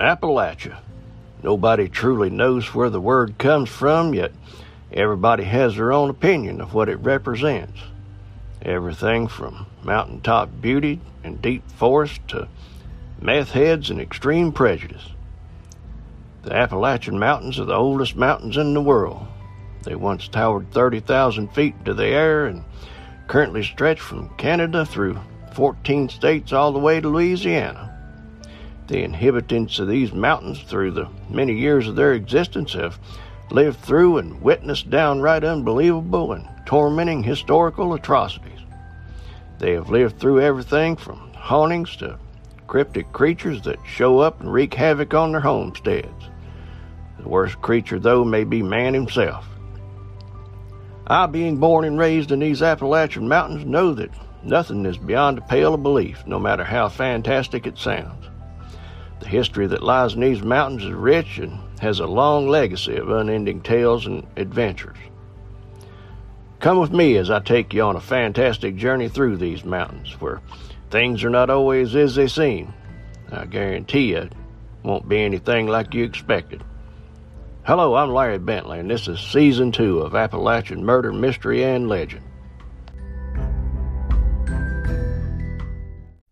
Appalachia. Nobody truly knows where the word comes from, yet everybody has their own opinion of what it represents. Everything from mountaintop beauty and deep forest to meth heads and extreme prejudice. The Appalachian Mountains are the oldest mountains in the world. They once towered 30,000 feet into the air and currently stretch from Canada through 14 states all the way to Louisiana. The inhabitants of these mountains, through the many years of their existence, have lived through and witnessed downright unbelievable and tormenting historical atrocities. They have lived through everything from hauntings to cryptic creatures that show up and wreak havoc on their homesteads. The worst creature, though, may be man himself. I, being born and raised in these Appalachian mountains, know that nothing is beyond the pale of belief, no matter how fantastic it sounds. The history that lies in these mountains is rich and has a long legacy of unending tales and adventures. Come with me as I take you on a fantastic journey through these mountains, where things are not always as they seem. I guarantee you it won't be anything like you expected. Hello, I'm Larry Bentley, and this is season two of Appalachian Murder, Mystery, and Legend.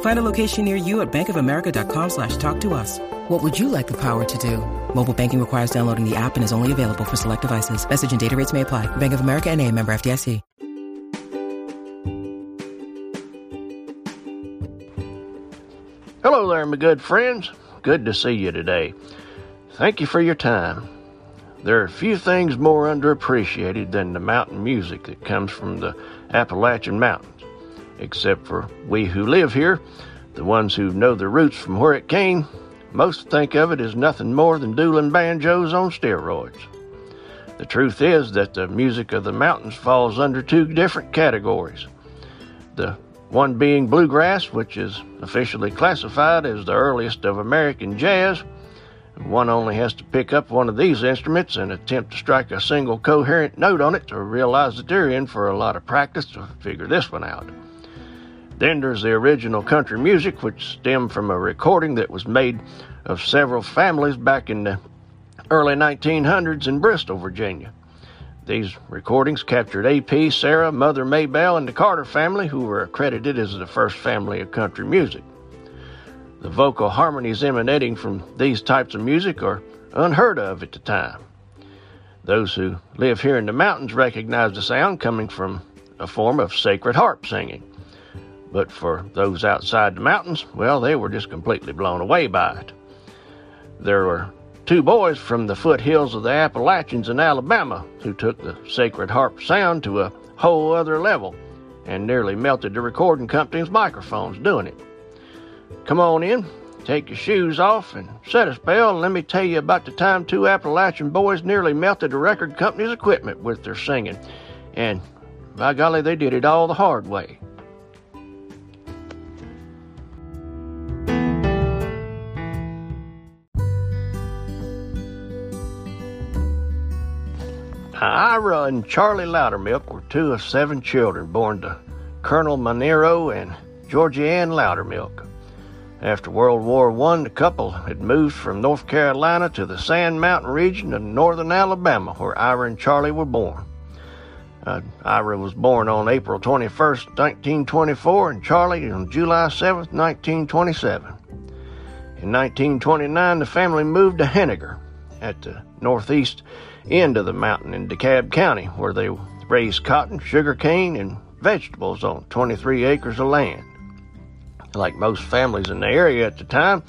Find a location near you at bankofamerica.com slash talk to us. What would you like the power to do? Mobile banking requires downloading the app and is only available for select devices. Message and data rates may apply. Bank of America and a member FDIC. Hello there, my good friends. Good to see you today. Thank you for your time. There are few things more underappreciated than the mountain music that comes from the Appalachian Mountains, except for we who live here, the ones who know the roots from where it came. Most think of it as nothing more than dueling banjos on steroids. The truth is that the music of the mountains falls under two different categories. The one being bluegrass, which is officially classified as the earliest of American jazz. One only has to pick up one of these instruments and attempt to strike a single coherent note on it to realize that they're in for a lot of practice to figure this one out. Then there's the original country music, which stemmed from a recording that was made of several families back in the early 1900s in Bristol, Virginia. These recordings captured AP, Sarah, Mother Maybelle, and the Carter family, who were accredited as the first family of country music. The vocal harmonies emanating from these types of music are unheard of at the time. Those who live here in the mountains recognize the sound coming from a form of sacred harp singing. But for those outside the mountains, well, they were just completely blown away by it. There were two boys from the foothills of the Appalachians in Alabama who took the sacred harp sound to a whole other level and nearly melted the recording company's microphones doing it. Come on in, take your shoes off, and set a spell, and let me tell you about the time two Appalachian boys nearly melted the record company's equipment with their singing. And by golly, they did it all the hard way. Ira and Charlie Loudermilk were two of seven children born to Colonel Monroe and Georgia Ann Loudermilk. After World War I, the couple had moved from North Carolina to the Sand Mountain region of northern Alabama, where Ira and Charlie were born. Uh, Ira was born on April 21, 1924, and Charlie on July 7, 1927. In 1929, the family moved to Henagar at the northeast end of the mountain in DeKalb County, where they raised cotton, sugar cane, and vegetables on 23 acres of land. Like most families in the area at the time,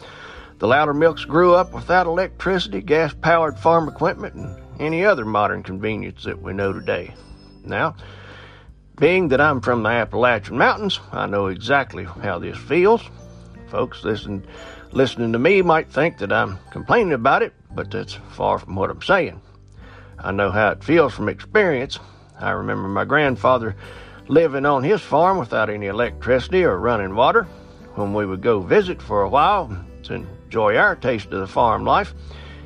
the Loudermilks grew up without electricity, gas powered farm equipment, and any other modern convenience that we know today. Now, being that I'm from the Appalachian Mountains, I know exactly how this feels. Folks listen, listening to me might think that I'm complaining about it, but that's far from what I'm saying. I know how it feels from experience. I remember my grandfather living on his farm without any electricity or running water. When we would go visit for a while to enjoy our taste of the farm life,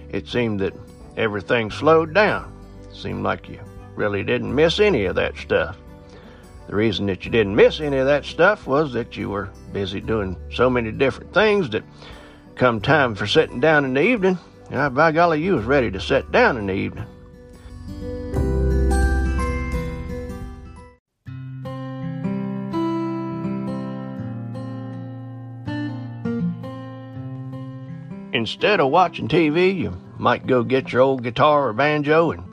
it seemed that everything slowed down. It seemed like you really didn't miss any of that stuff. The reason that you didn't miss any of that stuff was that you were busy doing so many different things that come time for sitting down in the evening, by golly, you was ready to sit down in the evening. Instead of watching TV, you might go get your old guitar or banjo and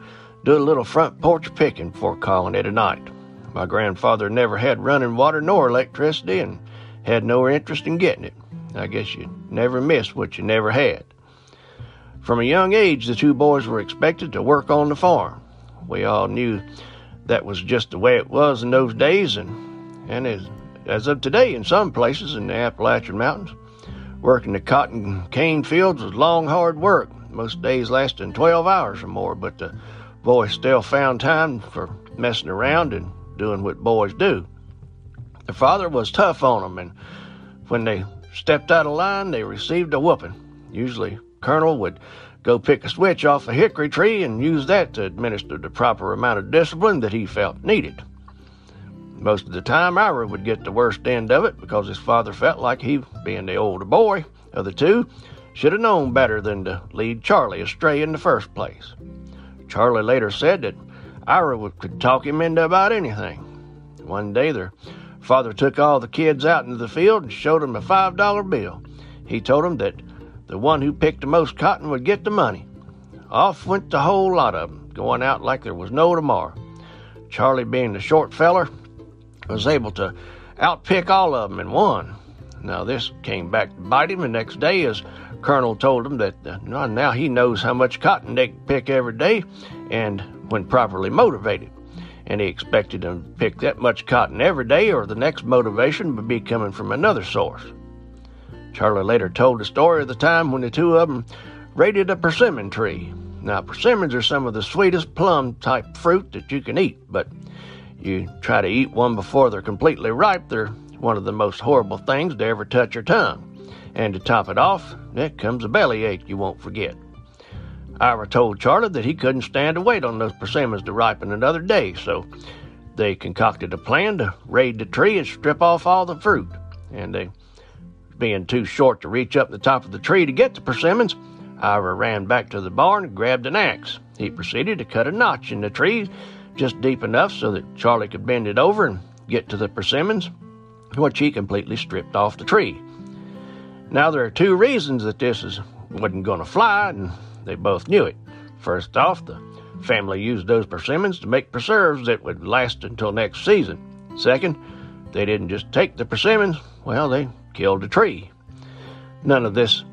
do a little front porch picking before calling it a night. My grandfather never had running water nor electricity and had no interest in getting it. I guess you never miss what you never had. From a young age, the two boys were expected to work on the farm. We all knew that was just the way it was in those days, and, and as, as of today, in some places in the Appalachian Mountains, working the cotton cane fields was long, hard work, most days lasting 12 hours or more, but the boys still found time for messing around and doing what boys do. Their father was tough on them, and when they stepped out of line, they received a whooping. Usually, Colonel would go pick a switch off a hickory tree and use that to administer the proper amount of discipline that he felt needed. Most of the time, Ira would get the worst end of it because his father felt like he, being the older boy of the two, should have known better than to lead Charlie astray in the first place. Charlie later said that Ira could talk him into about anything. One day, their father took all the kids out into the field and showed them a five dollar bill. He told them that the one who picked the most cotton would get the money. Off went the whole lot of them, going out like there was no tomorrow. Charlie, being the short feller, was able to outpick all of them and won. Now, this came back to bite him the next day as Colonel told him that uh, now he knows how much cotton they pick every day and when properly motivated. And he expected them to pick that much cotton every day, or the next motivation would be coming from another source. Charlie later told the story of the time when the two of them raided a persimmon tree. Now, persimmons are some of the sweetest plum type fruit that you can eat, but you try to eat one before they're completely ripe, they're one of the most horrible things to ever touch your tongue. And to top it off, there comes a bellyache you won't forget. Ira told Charlie that he couldn't stand to wait on those persimmons to ripen another day, so they concocted a plan to raid the tree and strip off all the fruit. And they, being too short to reach up the top of the tree to get the persimmons, Ira ran back to the barn and grabbed an axe. He proceeded to cut a notch in the tree just deep enough so that Charlie could bend it over and get to the persimmons, which he completely stripped off the tree. Now, there are two reasons that this is, wasn't going to fly, and they both knew it. First off, the family used those persimmons to make preserves that would last until next season. Second, they didn't just take the persimmons, well, they killed the tree. None of this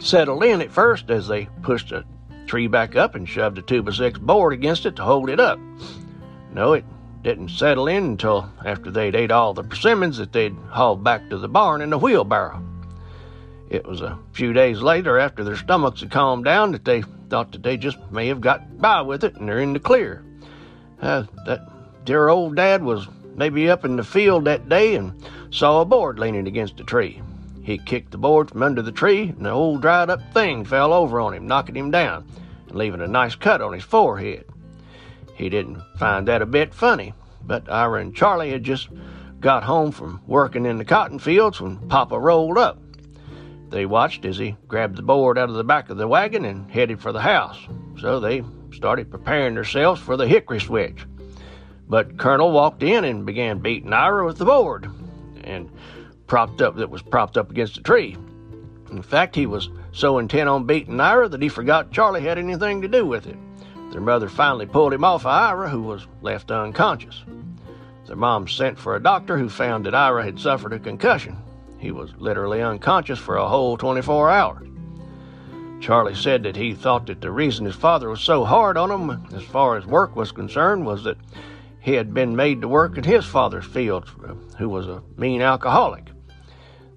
settled in at first as they pushed the tree back up and shoved a 2 by 6 board against it to hold it up. No, it didn't settle in until after they'd ate all the persimmons that they'd hauled back to the barn in a wheelbarrow. It was a few days later, after their stomachs had calmed down, that they thought that they just may have got by with it and they're in the clear. Uh, that dear old dad was maybe up in the field that day and saw a board leaning against a tree. He kicked the board from under the tree, and the old dried up thing fell over on him, knocking him down and leaving a nice cut on his forehead. He didn't find that a bit funny, but Ira and Charlie had just got home from working in the cotton fields when Papa rolled up. They watched as he grabbed the board out of the back of the wagon and headed for the house. So they started preparing themselves for the hickory switch. But Colonel walked in and began beating Ira with the board, and propped up that was propped up against a tree. In fact, he was so intent on beating Ira that he forgot Charlie had anything to do with it. Their mother finally pulled him off of Ira, who was left unconscious. Their mom sent for a doctor who found that Ira had suffered a concussion he was literally unconscious for a whole 24 hours. Charlie said that he thought that the reason his father was so hard on him, as far as work was concerned, was that he had been made to work in his father's fields, who was a mean alcoholic.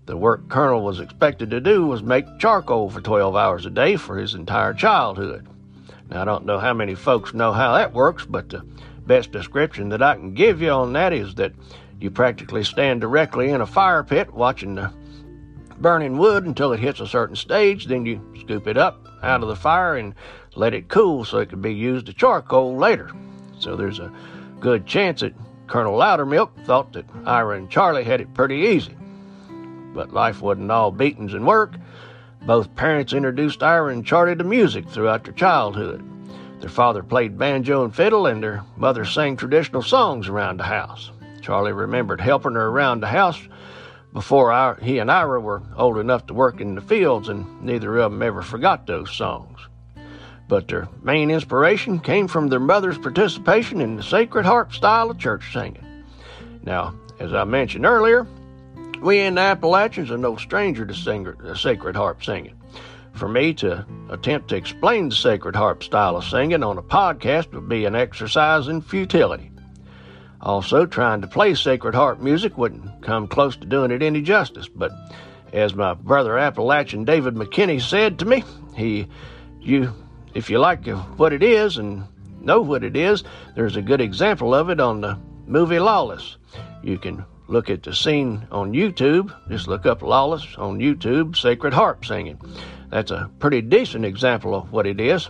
The work Colonel was expected to do was make charcoal for 12 hours a day for his entire childhood. Now, I don't know how many folks know how that works, but the best description that I can give you on that is that you practically stand directly in a fire pit watching the burning wood until it hits a certain stage. Then you scoop it up out of the fire and let it cool so it can be used as charcoal later. So there's a good chance that Colonel Loudermilk thought that Ira and Charlie had it pretty easy. But life wasn't all beatings and work. Both parents introduced Ira and Charlie to music throughout their childhood. Their father played banjo and fiddle, and their mother sang traditional songs around the house. Charlie remembered helping her around the house before he and Ira were old enough to work in the fields, and neither of them ever forgot those songs. But their main inspiration came from their mother's participation in the sacred harp style of church singing. Now, as I mentioned earlier, we in the Appalachians are no stranger to singer, uh, sacred harp singing. For me to attempt to explain the sacred harp style of singing on a podcast would be an exercise in futility. Also, trying to play sacred harp music wouldn't come close to doing it any justice, but as my brother Appalachian David McKinney said to me, he, you, if you like what it is and know what it is, there's a good example of it on the movie Lawless. You can look at the scene on YouTube. Just look up Lawless on YouTube, Sacred Harp singing. That's a pretty decent example of what it is.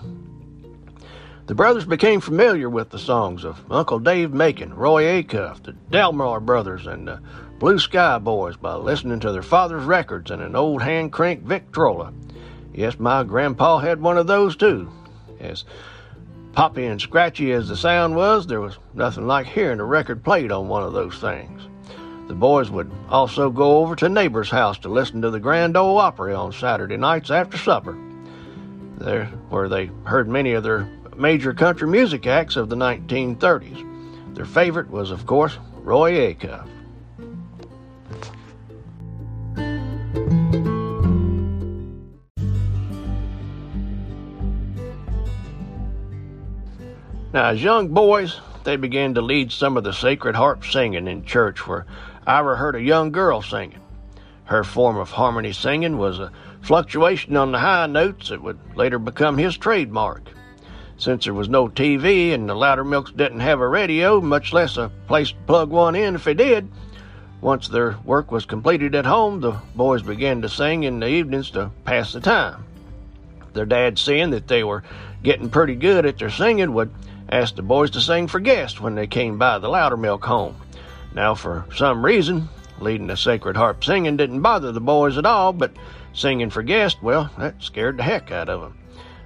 The brothers became familiar with the songs of Uncle Dave Macon, Roy Acuff, the Delmore brothers, and the Blue Sky Boys by listening to their father's records and an old hand crank Victrola. Yes, my grandpa had one of those too. As poppy and scratchy as the sound was, there was nothing like hearing a record played on one of those things. The boys would also go over to neighbor's house to listen to the Grand Ole Opry on Saturday nights after supper. There, where they heard many of their major country music acts of the 1930s. Their favorite was, of course, Roy Acuff. Now, as young boys, they began to lead some of the sacred harp singing in church where Ira heard a young girl singing. Her form of harmony singing was a fluctuation on the high notes that would later become his trademark. Since there was no TV and the Loudermilks didn't have a radio, much less a place to plug one in if they did, once their work was completed at home, the boys began to sing in the evenings to pass the time. Their dad, seeing that they were getting pretty good at their singing, would ask the boys to sing for guests when they came by the Loudermilk home. Now, for some reason, leading the sacred harp singing didn't bother the boys at all, but singing for guests, well, that scared the heck out of them.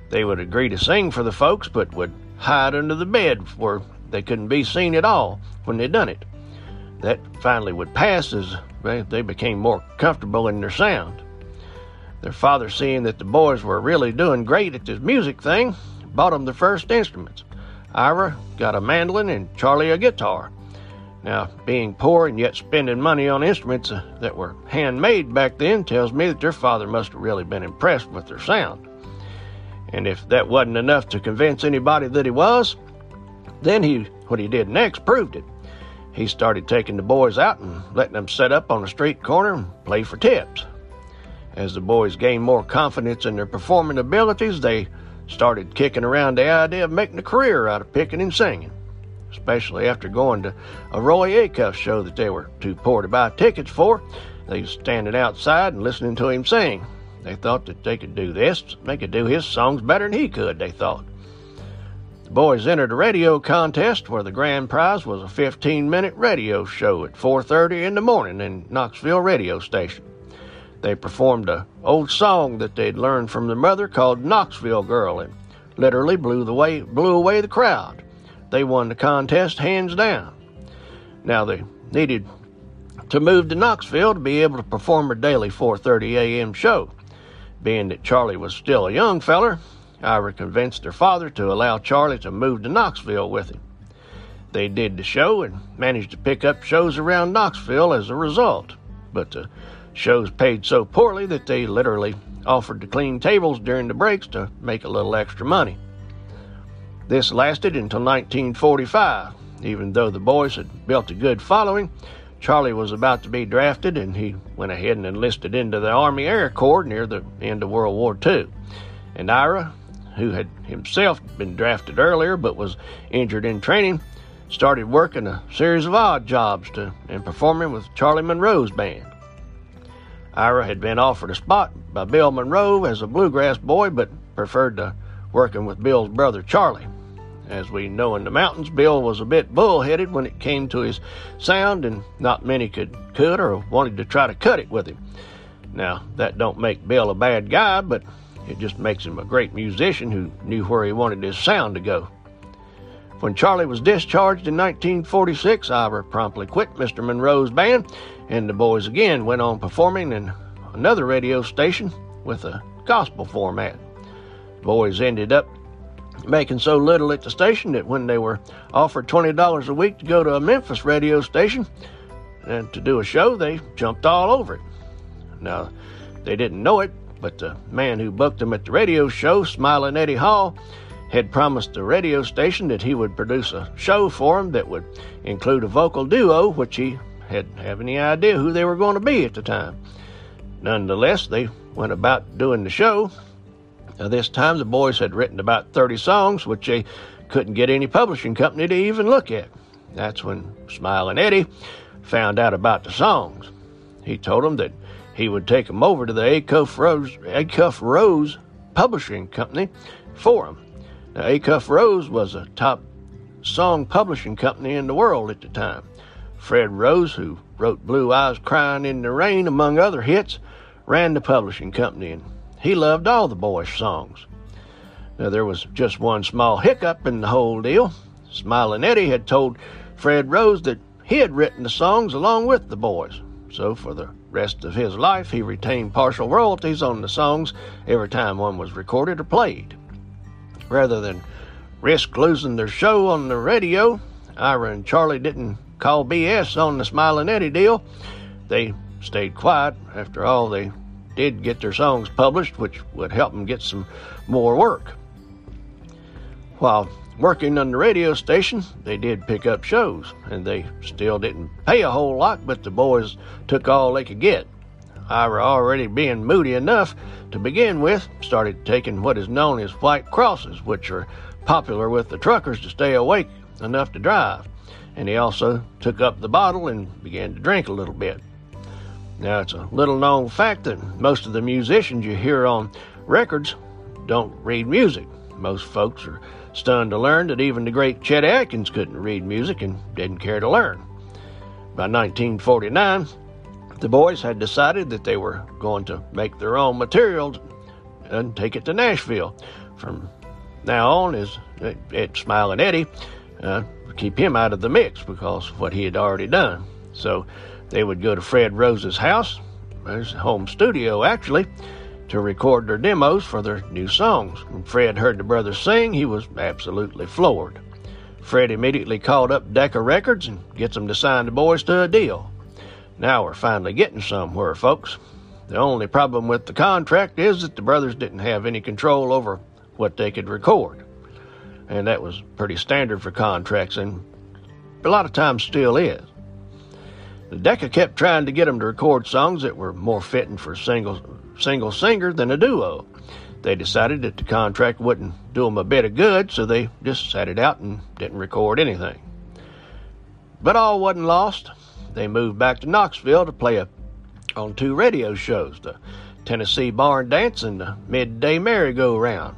They would agree to sing for the folks, but would hide under the bed where they couldn't be seen at all when they done it. That finally would pass as they became more comfortable in their sound. Their father, seeing that the boys were really doing great at this music thing, bought them their first instruments. Ira got a mandolin and Charlie a guitar. Now, being poor and yet spending money on instruments uh, that were handmade back then tells me that their father must have really been impressed with their sound. And if that wasn't enough to convince anybody that he was, then he what he did next proved it. He started taking the boys out and letting them set up on a street corner and play for tips. As the boys gained more confidence in their performing abilities, they started kicking around the idea of making a career out of picking and singing, especially after going to a Roy Acuff show that they were too poor to buy tickets for. They was standing outside and listening to him sing. They thought that they could do this, they could do his songs better than he could, they thought. The boys entered a radio contest where the grand prize was a 15-minute radio show at 4:30 in the morning in Knoxville radio station. They performed a old song that they'd learned from their mother called Knoxville Girl and literally blew the way blew away the crowd. They won the contest hands down. Now they needed to move to Knoxville to be able to perform a daily 4:30 a.m. show. Being that Charlie was still a young feller, Ira convinced her father to allow Charlie to move to Knoxville with him. They did the show and managed to pick up shows around Knoxville as a result, but the shows paid so poorly that they literally offered to clean tables during the breaks to make a little extra money. This lasted until 1945. Even though the boys had built a good following, Charlie was about to be drafted, and he went ahead and enlisted into the Army Air Corps near the end of World War II. And Ira, who had himself been drafted earlier but was injured in training, started working a series of odd jobs to, and performing with Charlie Monroe's band. Ira had been offered a spot by Bill Monroe as a bluegrass boy, but preferred to working with Bill's brother Charlie. As we know in the mountains, Bill was a bit bullheaded when it came to his sound, and not many could could or wanted to try to cut it with him. Now, that don't make Bill a bad guy, but it just makes him a great musician who knew where he wanted his sound to go. When Charlie was discharged in 1946, Ira promptly quit Mr. Monroe's band, and the boys again went on performing in another radio station with a gospel format. The boys ended up making so little at the station that when they were offered $20 a week to go to a Memphis radio station and to do a show, they jumped all over it. Now, they didn't know it, but the man who booked them at the radio show, Smiling Eddie Hill, had promised the radio station that he would produce a show for them that would include a vocal duo, which he hadn't have any idea who they were going to be at the time. Nonetheless, they went about doing the show. Now, this time, the boys had written about 30 songs, which they couldn't get any publishing company to even look at. That's when Smiling Eddie found out about the songs. He told them that he would take them over to the Acuff Rose, Acuff Rose Publishing Company for them. Now, Acuff Rose was a top song publishing company in the world at the time. Fred Rose, who wrote Blue Eyes Crying in the Rain, among other hits, ran the publishing company, and he loved all the boys' songs. Now, there was just one small hiccup in the whole deal. Smiling Eddie had told Fred Rose that he had written the songs along with the boys, so for the rest of his life he retained partial royalties on the songs every time one was recorded or played. Rather than risk losing their show on the radio, Ira and Charlie didn't call BS on the Smiling Eddie deal. They stayed quiet. After all, they did get their songs published, which would help them get some more work. While working on the radio station, they did pick up shows, and they still didn't pay a whole lot, but the boys took all they could get. Ira, already being moody enough to begin with, started taking what is known as white crosses, which are popular with the truckers to stay awake enough to drive. And he also took up the bottle and began to drink a little bit. Now, it's a little known fact that most of the musicians you hear on records don't read music. Most folks are stunned to learn that even the great Chet Atkins couldn't read music and didn't care to learn. By 1949, the boys had decided that they were going to make their own material and take it to Nashville. From now on, is at Smiling Eddie, uh, keep him out of the mix because of what he had already done. So they would go to Fred Rose's house, his home studio actually, to record their demos for their new songs. When Fred heard the brothers sing, he was absolutely floored. Fred immediately called up Decca Records and gets them to sign the boys to a deal. Now we're finally getting somewhere, folks. The only problem with the contract is that the brothers didn't have any control over what they could record. And that was pretty standard for contracts, and a lot of times still is. The Decca kept trying to get them to record songs that were more fitting for a single, single singer than a duo. They decided that the contract wouldn't do them a bit of good, so they just sat it out and didn't record anything. But all wasn't lost they moved back to Knoxville to play a, on two radio shows the Tennessee Barn Dance and the Midday Merry-Go-Round.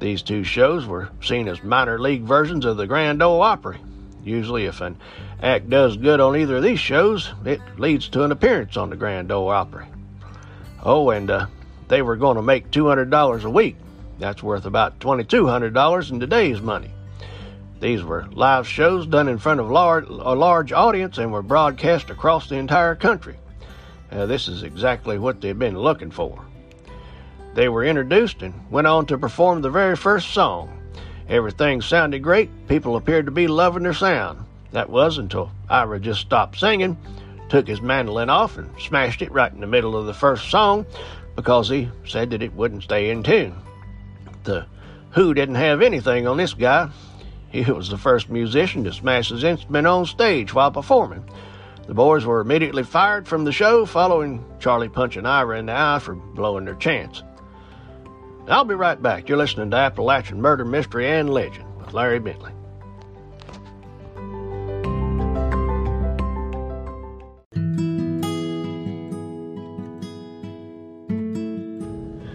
These two shows were seen as minor league versions of the Grand Ole Opry. Usually, if an act does good on either of these shows, it leads to an appearance on the Grand Ole Opry. Oh, and uh, they were going to make $200 a week. That's worth about $2,200 in today's money. These were live shows done in front of large, a large audience and were broadcast across the entire country. Uh, this is exactly what they've been looking for. They were introduced and went on to perform the very first song. Everything sounded great. People appeared to be loving their sound. That was until Ira just stopped singing, took his mandolin off, and smashed it right in the middle of the first song because he said that it wouldn't stay in tune. The Who didn't have anything on this guy, he was the first musician to smash his instrument on stage while performing. The boys were immediately fired from the show following Charlie punching Ira in the eye for blowing their chance. I'll be right back. You're listening to Appalachian Murder, Mystery, and Legend with Larry Bentley.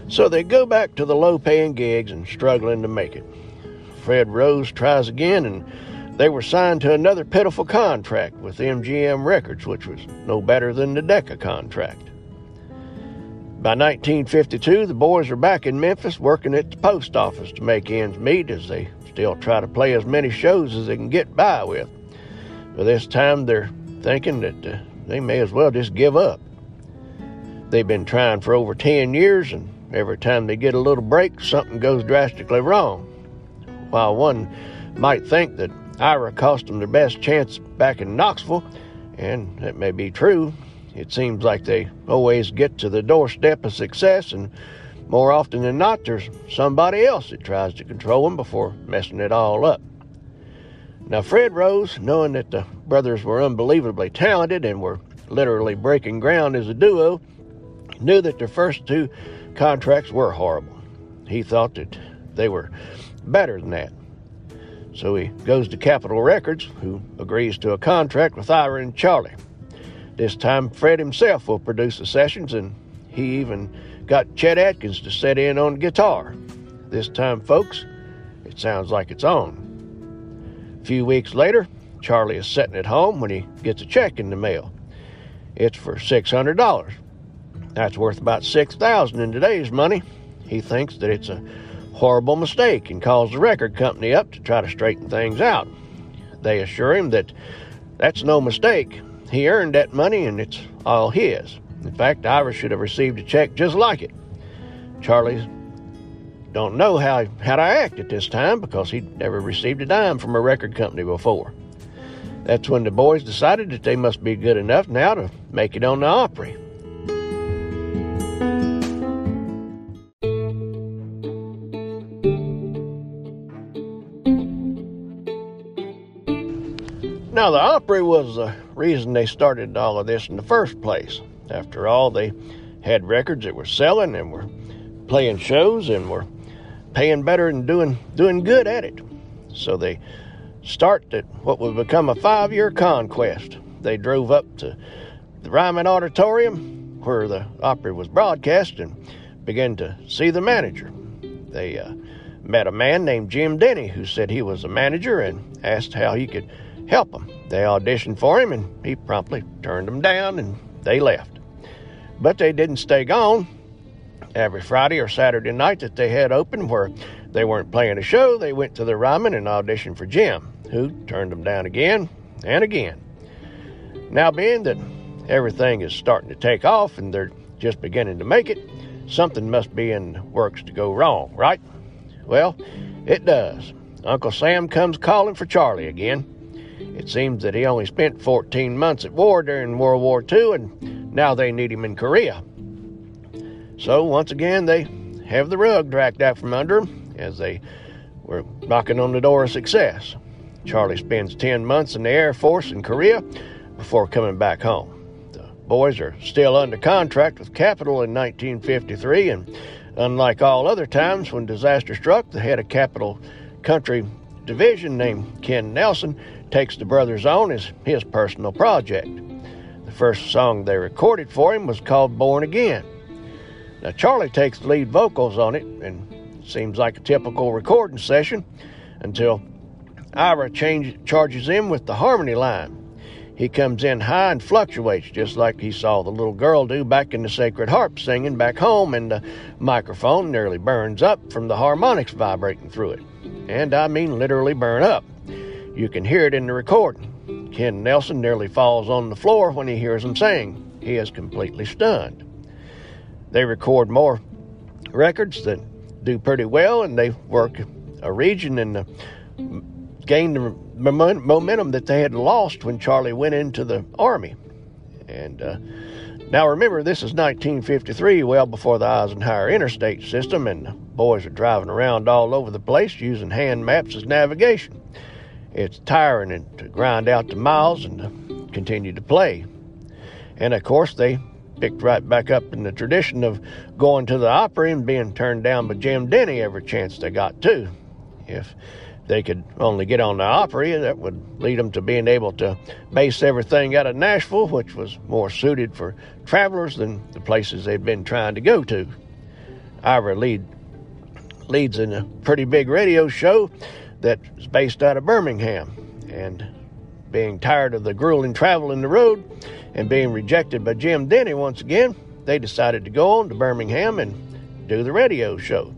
So they go back to the low paying gigs and struggling to make it. Fred Rose tries again, and they were signed to another pitiful contract with MGM Records, which was no better than the Decca contract. By 1952, the boys are back in Memphis working at the post office to make ends meet as they still try to play as many shows as they can get by with. But this time they're thinking that uh, they may as well just give up. They've been trying for over 10 years, and every time they get a little break, something goes drastically wrong. While one might think that Ira cost them their best chance back in Knoxville, and that may be true, it seems like they always get to the doorstep of success, and more often than not, there's somebody else that tries to control them before messing it all up. Now, Fred Rose, knowing that the brothers were unbelievably talented and were literally breaking ground as a duo, knew that their first two contracts were horrible. He thought that they were better than that. So he goes to Capitol Records, who agrees to a contract with Ira and Charlie. This time, Fred himself will produce the sessions, and he even got Chet Atkins to set in on guitar. This time, folks, it sounds like it's on. A few weeks later, Charlie is sitting at home when he gets a check in the mail. It's for $600. That's worth about 6000 in today's money. He thinks that it's a horrible mistake and calls the record company up to try to straighten things out. They assure him that that's no mistake. He earned that money and it's all his. In fact, Ira should have received a check just like it. Charlie don't know how, how to act at this time because he'd never received a dime from a record company before. That's when the boys decided that they must be good enough now to make it on the Opry. Now, the Opry was the reason they started all of this in the first place. After all, they had records that were selling and were playing shows and were paying better and doing doing good at it. So they started what would become a five-year conquest. They drove up to the Ryman Auditorium where the Opry was broadcast and began to see the manager. They uh, met a man named Jim Denny who said he was a manager and asked how he could help them. They auditioned for him, and he promptly turned them down, and they left. But they didn't stay gone. Every Friday or Saturday night that they had open where they weren't playing a show, they went to the Ryman and auditioned for Jim, who turned them down again and again. Now, being that everything is starting to take off and they're just beginning to make it, something must be in works to go wrong, right? Well, it does. Uncle Sam comes calling for Charlie again. It seems that he only spent 14 months at war during World War II, and now they need him in Korea. So, once again, they have the rug dragged out from under them as they were knocking on the door of success. Charlie spends 10 months in the Air Force in Korea before coming back home. The boys are still under contract with Capitol in 1953, and unlike all other times when disaster struck, the head of Capitol Country Division, named Ken Nelson, takes the brothers on as his personal project. The first song they recorded for him was called Born Again. Now, Charlie takes the lead vocals on it, and seems like a typical recording session until Ira change, charges him with the harmony line. He comes in high and fluctuates, just like he saw the little girl do back in the Sacred Harp singing back home, and the microphone nearly burns up from the harmonics vibrating through it. And I mean literally burn up. You can hear it in the recording. Ken Nelson nearly falls on the floor when he hears them sing. He is completely stunned. They record more records that do pretty well, and they work a region and gain the momentum that they had lost when Charlie went into the Army. And uh, now remember, this is 1953, well before the Eisenhower interstate system, and the boys are driving around all over the place using hand maps as navigation it's tiring and to grind out the miles and continue to play. And of course, they picked right back up in the tradition of going to the Opry and being turned down by Jim Denny every chance they got to. If they could only get on the Opry, that would lead them to being able to base everything out of Nashville, which was more suited for travelers than the places they'd been trying to go to. Ira lead, leads in a pretty big radio show that's based out of Birmingham. And being tired of the grueling travel in the road and being rejected by Jim Denny once again, they decided to go on to Birmingham and do the radio show.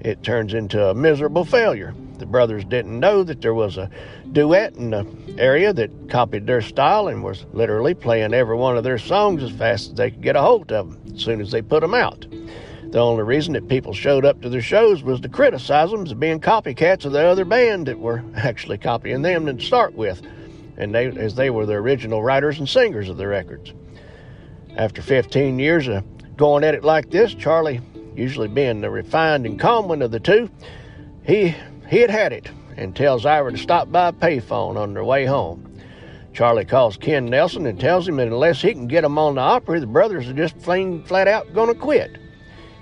It turns into a miserable failure. The brothers didn't know that there was a duet in the area that copied their style and was literally playing every one of their songs as fast as they could get a hold of them as soon as they put them out. The only reason that people showed up to their shows was to criticize them as being copycats of the other band that were actually copying them to start with, and they, as they were the original writers and singers of the records. After 15 years of going at it like this, Charlie, usually being the refined and calm one of the two, he he had had it and tells Ira to stop by a payphone on their way home. Charlie calls Ken Nelson and tells him that unless he can get them on the Opry, the brothers are just plain flat out going to quit.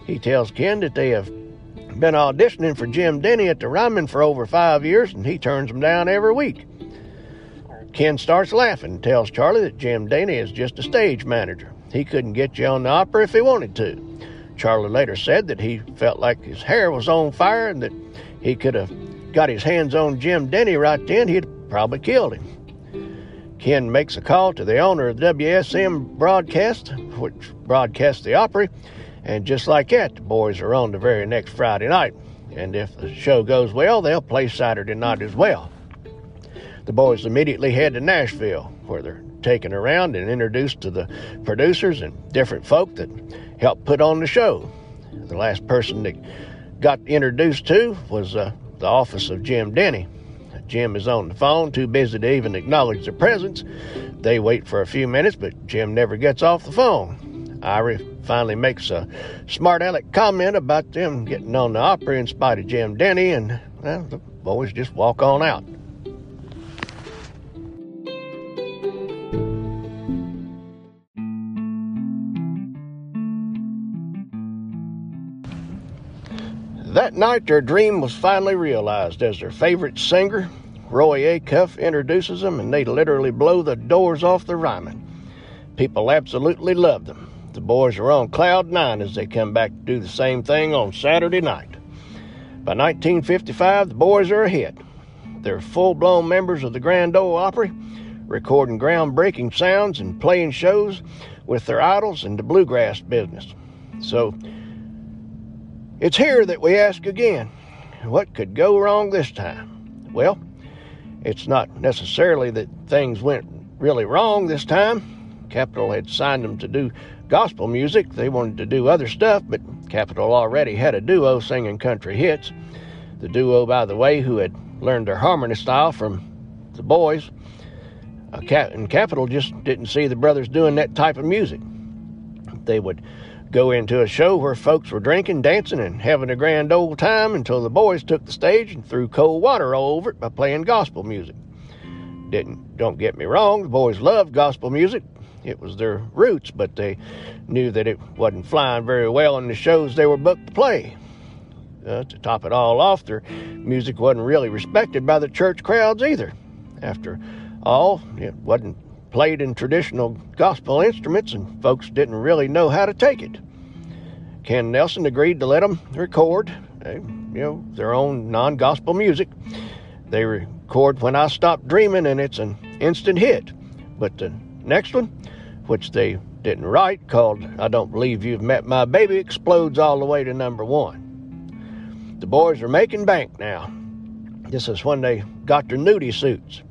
He tells Ken that they have been auditioning for Jim Denny at the Ryman for over five years, and he turns them down every week. Ken starts laughing and tells Charlie that Jim Denny is just a stage manager. He couldn't get you on the Opry if he wanted to. Charlie later said that he felt like his hair was on fire and that he could have got his hands on Jim Denny right then, he'd probably killed him. Ken makes a call to the owner of the WSM broadcast, which broadcasts the Opry, and just like that, the boys are on the very next Friday night. And if the show goes well, they'll play Saturday night as well. The boys immediately head to Nashville, where they're taken around and introduced to the producers and different folk that helped put on the show. The last person that got introduced to was uh, the office of Jim Denny. Jim is on the phone, too busy to even acknowledge their presence. They wait for a few minutes, but Jim never gets off the phone. Ira finally makes a smart aleck comment about them getting on the Opry in spite of Jim Denny, and well, the boys just walk on out. That night, their dream was finally realized as their favorite singer, Roy Acuff, introduces them, and they literally blow the doors off the Ryman. People absolutely love them. The boys are on cloud nine as they come back to do the same thing on Saturday night. By 1955, the boys are a hit. They're full blown members of the Grand Ole Opry, recording groundbreaking sounds and playing shows with their idols in the bluegrass business. So, it's here that we ask again what could go wrong this time? Well, it's not necessarily that things went really wrong this time. Capitol had signed them to do gospel music. They wanted to do other stuff, but Capitol already had a duo singing country hits. The duo, by the way, who had learned their harmony style from the boys. Uh, and Capitol just didn't see the brothers doing that type of music. They would go into a show where folks were drinking, dancing, and having a grand old time until the boys took the stage and threw cold water all over it by playing gospel music. Didn't don't get me wrong, the boys loved gospel music. It was their roots, but they knew that it wasn't flying very well in the shows they were booked to play. Uh, to top it all off, their music wasn't really respected by the church crowds either. After all, it wasn't played in traditional gospel instruments, and folks didn't really know how to take it. Ken Nelson agreed to let them record, uh, you know, their own non-gospel music. They record "When I Stop Dreaming," and it's an instant hit. But the next one, which they didn't write, called "I Don't Believe You've Met My Baby," explodes all the way to number one. The boys are making bank now. This is when they got their nudie suits.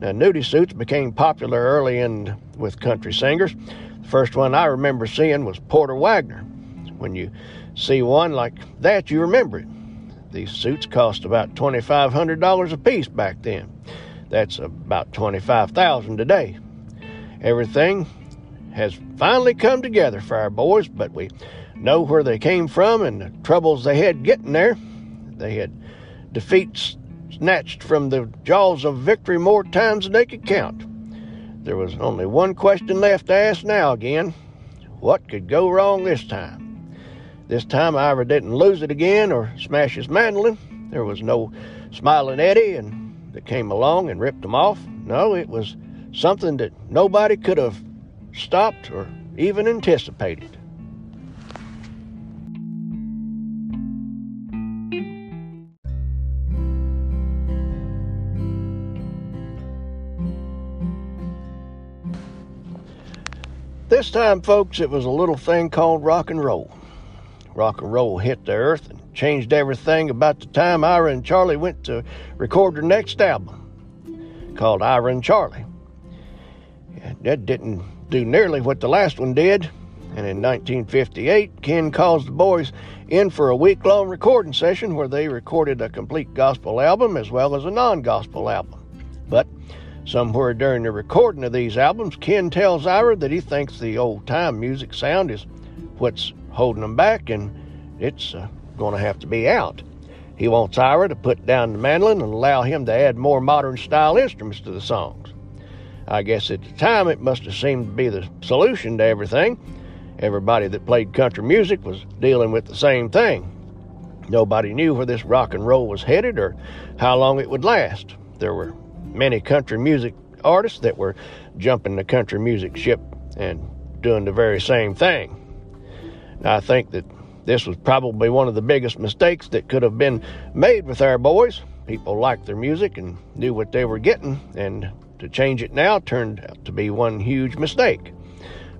Now, nudie suits became popular early in with country singers. The first one I remember seeing was Porter Wagoner. When you see one like that, you remember it. These suits cost about $2,500 a piece back then. That's about 25000 today. Everything has finally come together for our boys, but we know where they came from and the troubles they had getting there. They had defeats snatched from the jaws of victory more times than they could count. There was only one question left to ask now again what could go wrong this time? This time Ira didn't lose it again or smash his mandolin. There was no smiling Eddie and that came along and ripped him off. No, it was something that nobody could have stopped or even anticipated. This time, folks, it was a little thing called rock and roll. Rock and roll hit the earth and changed everything about the time Ira and Charlie went to record their next album called Ira and Charlie. That didn't do nearly what the last one did, and in 1958, Ken calls the boys in for a week long recording session where they recorded a complete gospel album as well as a non gospel album. But somewhere during the recording of these albums, Ken tells Ira that he thinks the old time music sound is what's holding them back and it's uh, going to have to be out. He wants Ira to put down the mandolin and allow him to add more modern style instruments to the songs. I guess at the time it must have seemed to be the solution to everything Everybody that played country music was dealing with the same thing. Nobody knew where this rock and roll was headed or how long it would last. There were many country music artists that were jumping the country music ship and doing the very same thing. I think that this was probably one of the biggest mistakes that could have been made with our boys. People liked their music and knew what they were getting, and to change it now turned out to be one huge mistake.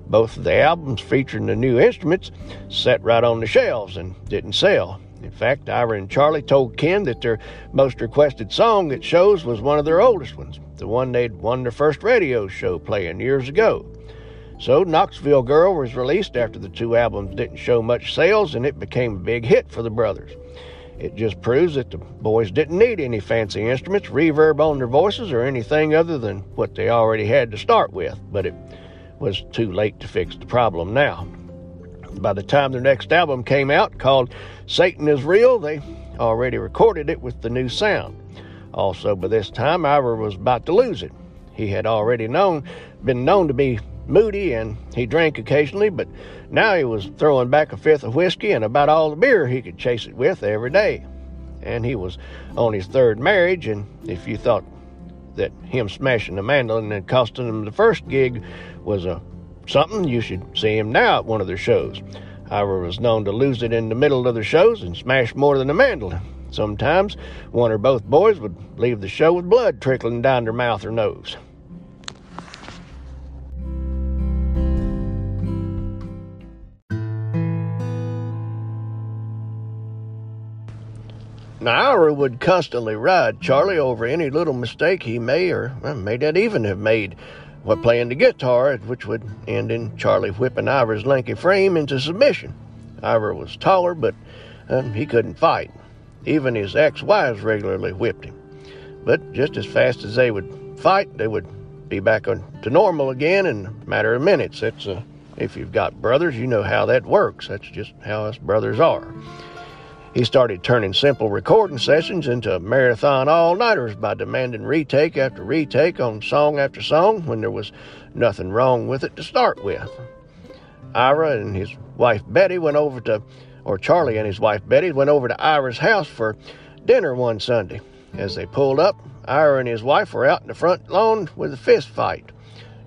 Both of the albums featuring the new instruments sat right on the shelves and didn't sell. In fact, Ira and Charlie told Ken that their most requested song at shows was one of their oldest ones, the one they'd won their first radio show playing years ago. So, Knoxville Girl was released after the two albums didn't show much sales and it became a big hit for the brothers. It just proves that the boys didn't need any fancy instruments, reverb on their voices, or anything other than what they already had to start with, but it was too late to fix the problem now. By the time their next album came out, called Satan is Real, they already recorded it with the new sound. Also, by this time, Ira was about to lose it. He had already known, been known to be moody and he drank occasionally, but now he was throwing back a fifth of whiskey and about all the beer he could chase it with every day. And he was on his third marriage, and if you thought that him smashing the mandolin and costing him the first gig was a something, you should see him now at one of their shows. Ira was known to lose it in the middle of the shows and smash more than a mandolin. Sometimes one or both boys would leave the show with blood trickling down their mouth or nose. Ira would constantly ride Charlie over any little mistake he may or may not even have made while playing the guitar, which would end in Charlie whipping Ira's lanky frame into submission. Ira was taller, but um, he couldn't fight. Even his ex wives regularly whipped him. But just as fast as they would fight, they would be back on to normal again in a matter of minutes. That's uh, if you've got brothers, you know how that works. That's just how us brothers are. He started turning simple recording sessions into marathon all nighters by demanding retake after retake on song after song when there was nothing wrong with it to start with. Ira and his wife Betty went over to, or Charlie and his wife Betty went over to Ira's house for dinner one Sunday. As they pulled up, Ira and his wife were out in the front lawn with a fist fight.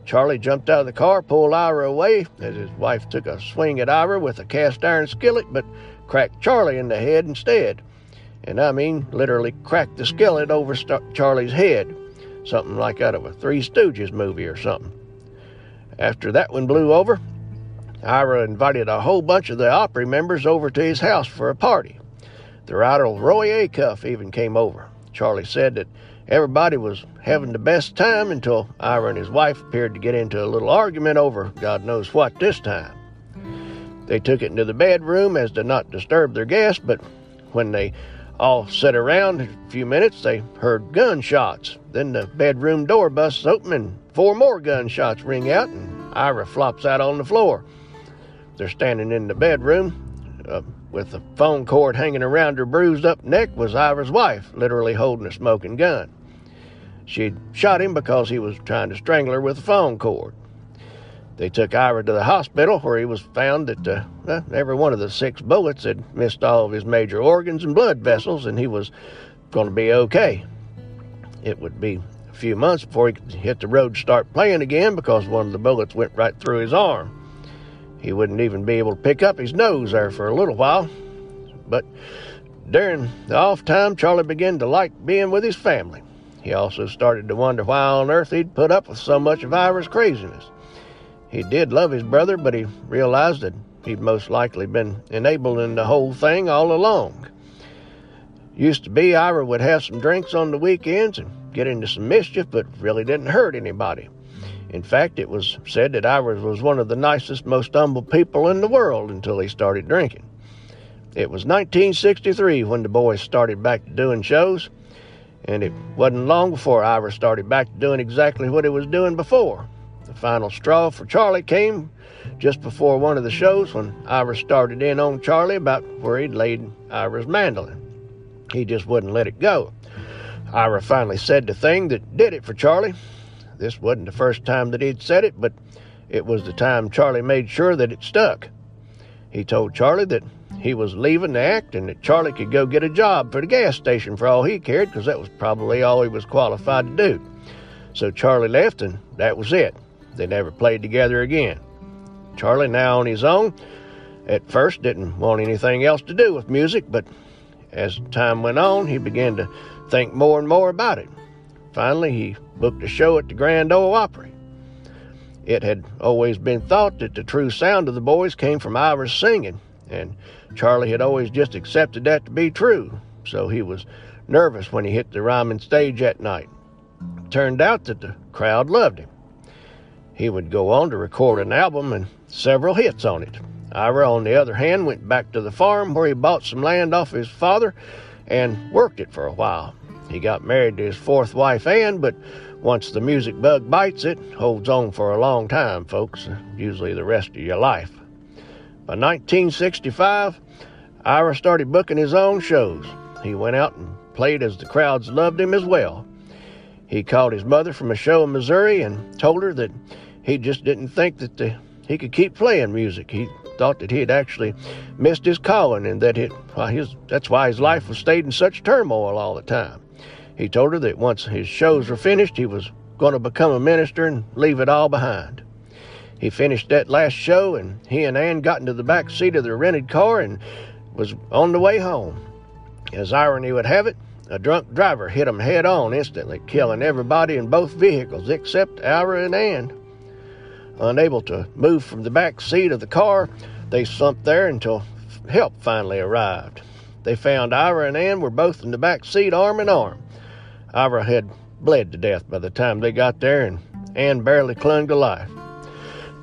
Charlie jumped out of the car, pulled Ira away as his wife took a swing at Ira with a cast iron skillet, but cracked Charlie in the head instead. And I mean, literally cracked the skillet over St- Charlie's head. Something like out of a Three Stooges movie or something. After that one blew over, Ira invited a whole bunch of the Opry members over to his house for a party. The writer Roy Acuff even came over. Charlie said that everybody was having the best time until Ira and his wife appeared to get into a little argument over God knows what this time. They took it into the bedroom as to not disturb their guests, but when they all sat around a few minutes, they heard gunshots. Then the bedroom door busts open and four more gunshots ring out, and Ira flops out on the floor. They're standing in the bedroom. Uh, with the phone cord hanging around her bruised up neck was Ira's wife, literally holding a smoking gun. She'd shot him because he was trying to strangle her with a phone cord. They took Ira to the hospital where he was found that uh, every one of the six bullets had missed all of his major organs and blood vessels, and he was going to be okay. It would be a few months before he could hit the road start playing again because one of the bullets went right through his arm. He wouldn't even be able to pick up his nose there for a little while. But during the off time, Charlie began to like being with his family. He also started to wonder why on earth he'd put up with so much of Ira's craziness. He did love his brother, but he realized that he'd most likely been enabling the whole thing all along. Used to be Ira would have some drinks on the weekends and get into some mischief, but really didn't hurt anybody. In fact, it was said that Ira was one of the nicest, most humble people in the world until he started drinking. It was 1963 when the boys started back to doing shows, and it wasn't long before Ira started back to doing exactly what he was doing before. The final straw for Charlie came just before one of the shows when Ira started in on Charlie about where he'd laid Ira's mandolin. He just wouldn't let it go. Ira finally said the thing that did it for Charlie. This wasn't the first time that he'd said it, but it was the time Charlie made sure that it stuck. He told Charlie that he was leaving the act and that Charlie could go get a job for the gas station for all he cared, because that was probably all he was qualified to do. So Charlie left, and that was it. They never played together again. Charlie, now on his own, at first didn't want anything else to do with music, but as time went on, he began to think more and more about it. Finally, he booked a show at the Grand Ole Opry. It had always been thought that the true sound of the boys came from Ira's singing, and Charlie had always just accepted that to be true, so he was nervous when he hit the Ryman stage that night. It turned out that the crowd loved him. He would go on to record an album and several hits on it. Ira, on the other hand, went back to the farm where he bought some land off his father and worked it for a while. He got married to his fourth wife, Ann, but once the music bug bites, it holds on for a long time, folks, usually the rest of your life. By 1965, Ira started booking his own shows. He went out and played as the crowds loved him as well. He called his mother from a show in Missouri and told her that he just didn't think that the, he could keep playing music. He thought that he had actually missed his calling and that it, well, his, that's why his life was stayed in such turmoil all the time. He told her that once his shows were finished, he was going to become a minister and leave it all behind. He finished that last show, and he and Ann got into the back seat of their rented car and was on the way home. As irony would have it, a drunk driver hit them head on instantly, killing everybody in both vehicles except Ira and Ann. Unable to move from the back seat of the car, they slumped there until help finally arrived. They found Ira and Ann were both in the back seat, arm in arm. Ira had bled to death by the time they got there, and Ann barely clung to life.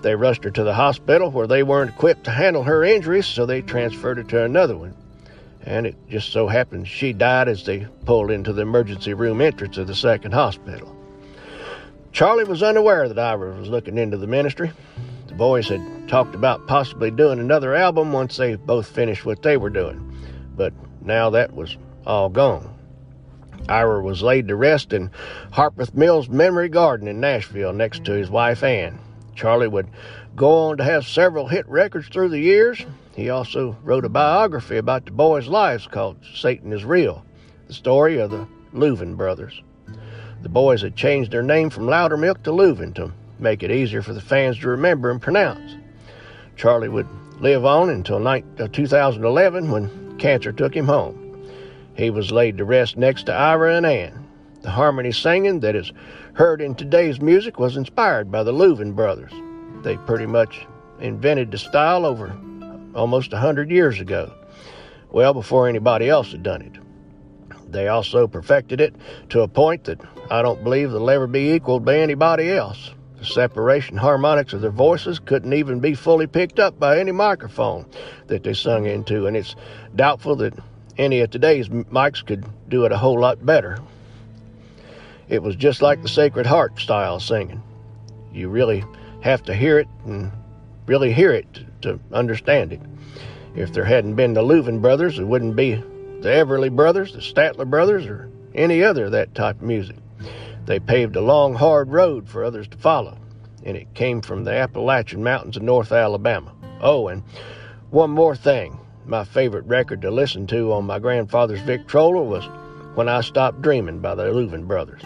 They rushed her to the hospital where they weren't equipped to handle her injuries, so they transferred her to another one. And it just so happened she died as they pulled into the emergency room entrance of the second hospital. Charlie was unaware that Ira was looking into the ministry. The boys had talked about possibly doing another album once they both finished what they were doing, but now that was all gone. Ira was laid to rest in Harpeth Mills Memory Garden in Nashville next to his wife Ann. Charlie would go on to have several hit records through the years. He also wrote a biography about the boys' lives called Satan is Real, the story of the Louvin brothers. The boys had changed their name from Loudermilk to Louvin to make it easier for the fans to remember and pronounce. Charlie would live on until uh, 2011 when cancer took him home. He was laid to rest next to Ira and Ann. The harmony singing that is heard in today's music was inspired by the Louvin brothers. They pretty much invented the style over almost a hundred years ago, well before anybody else had done it. They also perfected it to a point that I don't believe they'll ever be equaled by anybody else. The separation harmonics of their voices couldn't even be fully picked up by any microphone that they sung into, and it's doubtful that any of today's mics could do it a whole lot better. It was just like the Sacred Harp style singing. You really have to hear it and really hear it to, understand it. If there hadn't been the Louvin brothers, it wouldn't be the Everly brothers, the Statler brothers, or any other of that type of music. They paved a long, hard road for others to follow, and it came from the Appalachian Mountains of North Alabama. Oh, and one more thing. My favorite record to listen to on my grandfather's Victrola was When I Stopped Dreaming by the Louvin brothers.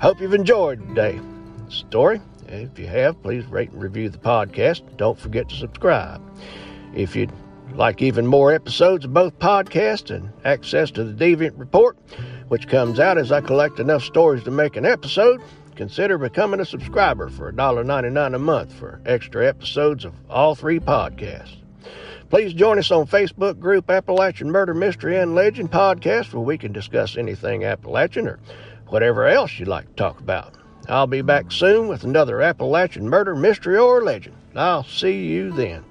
Hope you've enjoyed today's story. If you have, please rate and review the podcast. Don't forget to subscribe. If you'd like even more episodes of both podcasts and access to the Deviant Report, which comes out as I collect enough stories to make an episode, consider becoming a subscriber for $1.99 a month for extra episodes of all three podcasts. Please join us on Facebook group Appalachian Murder Mystery and Legend Podcast where we can discuss anything Appalachian or whatever else you'd like to talk about. I'll be back soon with another Appalachian murder mystery or legend. I'll see you then.